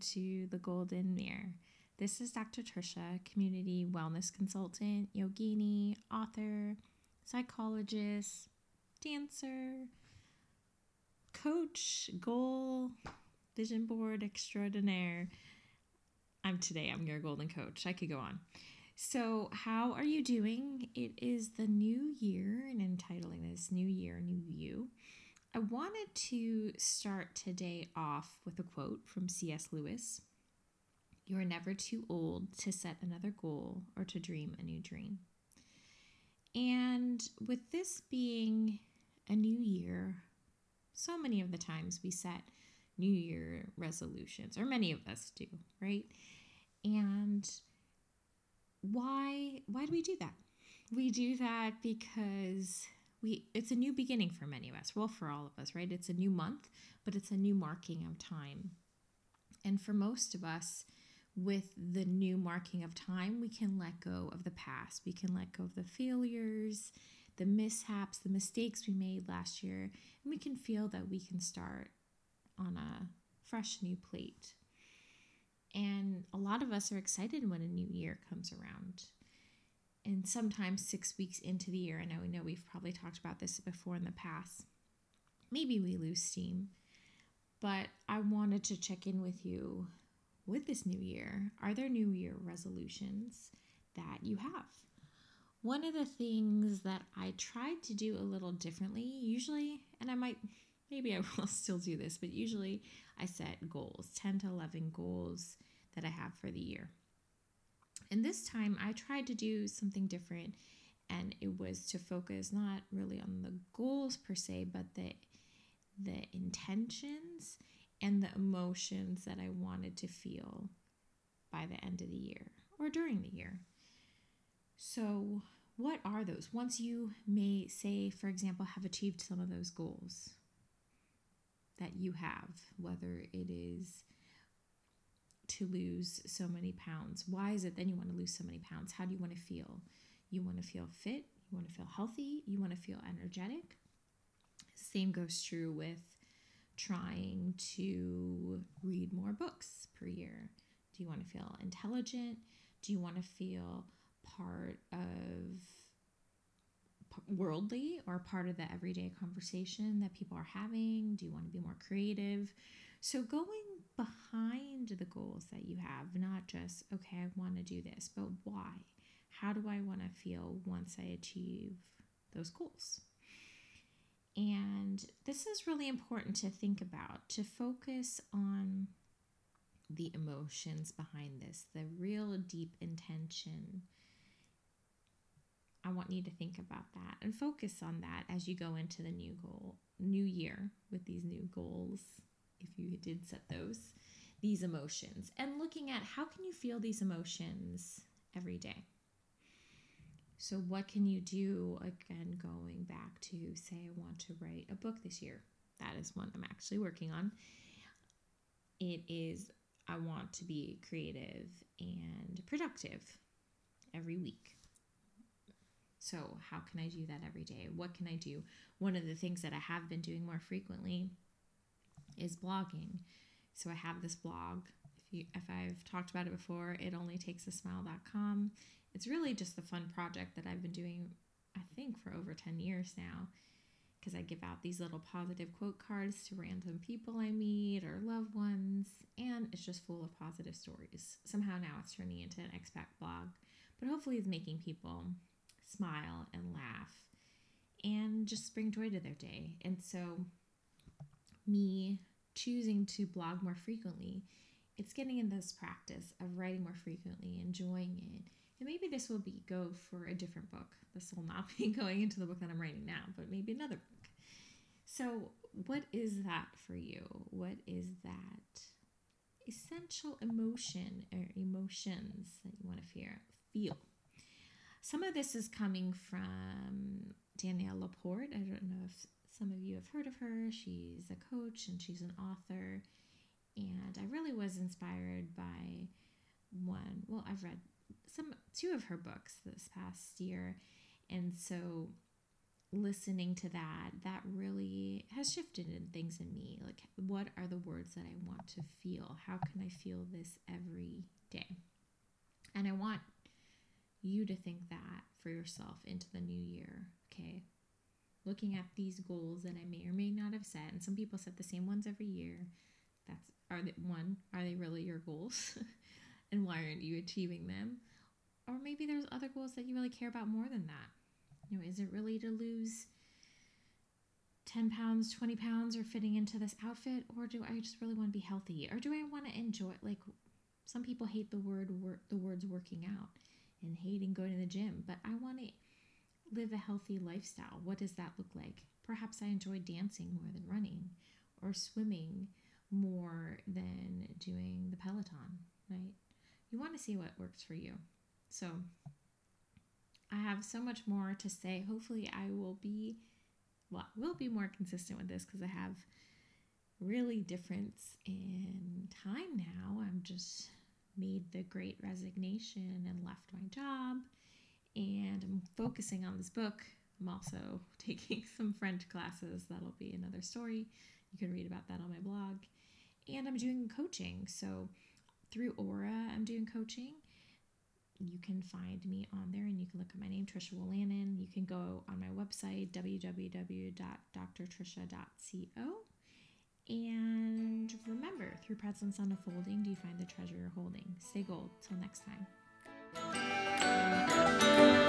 to the Golden Mirror. This is Dr. Trisha, community wellness consultant, yogini, author, psychologist, dancer, coach, goal, vision board extraordinaire. I'm today, I'm your golden coach. I could go on. So, how are you doing? It is the new year, and entitling this New Year, New You. I wanted to start today off with a quote from C.S. Lewis You are never too old to set another goal or to dream a new dream. And with this being a new year, so many of the times we set New Year resolutions, or many of us do, right? And why why do we do that? We do that because we it's a new beginning for many of us. Well, for all of us, right? It's a new month, but it's a new marking of time. And for most of us, with the new marking of time, we can let go of the past. We can let go of the failures, the mishaps, the mistakes we made last year, and we can feel that we can start on a fresh new plate. And a lot of us are excited when a new year comes around. And sometimes six weeks into the year, I know we know we've probably talked about this before in the past. Maybe we lose steam. But I wanted to check in with you with this new year. Are there new year resolutions that you have? One of the things that I tried to do a little differently, usually, and I might maybe I will still do this, but usually I set goals 10 to 11 goals that I have for the year. And this time I tried to do something different, and it was to focus not really on the goals per se, but the the intentions and the emotions that I wanted to feel by the end of the year or during the year. So, what are those? Once you may say, for example, have achieved some of those goals, that you have, whether it is to lose so many pounds. Why is it then you want to lose so many pounds? How do you want to feel? You want to feel fit, you want to feel healthy, you want to feel energetic. Same goes true with trying to read more books per year. Do you want to feel intelligent? Do you want to feel part of worldly or part of the everyday conversation that people are having? Do you want to be more creative? So, going behind the goals that you have, not just, okay, I want to do this, but why? How do I want to feel once I achieve those goals? And this is really important to think about to focus on the emotions behind this, the real deep intention I want you to think about that and focus on that as you go into the new goal, new year with these new goals, you did set those, these emotions, and looking at how can you feel these emotions every day. So, what can you do again, going back to say, I want to write a book this year? That is one I'm actually working on. It is, I want to be creative and productive every week. So, how can I do that every day? What can I do? One of the things that I have been doing more frequently is blogging. So, I have this blog. If, you, if I've talked about it before, it only takes a smile.com. It's really just a fun project that I've been doing, I think, for over 10 years now. Because I give out these little positive quote cards to random people I meet or loved ones, and it's just full of positive stories. Somehow now it's turning into an expat blog, but hopefully it's making people smile and laugh and just bring joy to their day. And so, me choosing to blog more frequently, it's getting in this practice of writing more frequently, enjoying it. And maybe this will be go for a different book. This will not be going into the book that I'm writing now, but maybe another book. So, what is that for you? What is that essential emotion or emotions that you want to feel? Feel some of this is coming from Danielle Laporte. I don't know if some of you have heard of her. She's a coach and she's an author. And I really was inspired by one. Well, I've read some two of her books this past year. And so listening to that, that really has shifted in things in me. Like, what are the words that I want to feel? How can I feel this every day? And I want you to think that for yourself into the new year, okay? Looking at these goals that I may or may not have set, and some people set the same ones every year. That's are they one, are they really your goals? and why aren't you achieving them? Or maybe there's other goals that you really care about more than that you know, is it really to lose 10 pounds, 20 pounds, or fitting into this outfit? Or do I just really want to be healthy? Or do I want to enjoy, like, some people hate the word work, the words working out and hating going to the gym, but I want to live a healthy lifestyle. What does that look like? Perhaps I enjoy dancing more than running or swimming more than doing the Peloton, right? You want to see what works for you. So, I have so much more to say. Hopefully, I will be well, will be more consistent with this because I have really difference in time now. I'm just made the great resignation and left my job and I'm focusing on this book. I'm also taking some French classes. That'll be another story. You can read about that on my blog. And I'm doing coaching. So through Aura, I'm doing coaching you can find me on there and you can look at my name, Trisha Wolanin. You can go on my website, www.drtrisha.co. And remember, through presence on unfolding, do you find the treasure you're holding? Stay gold. Till next time. Música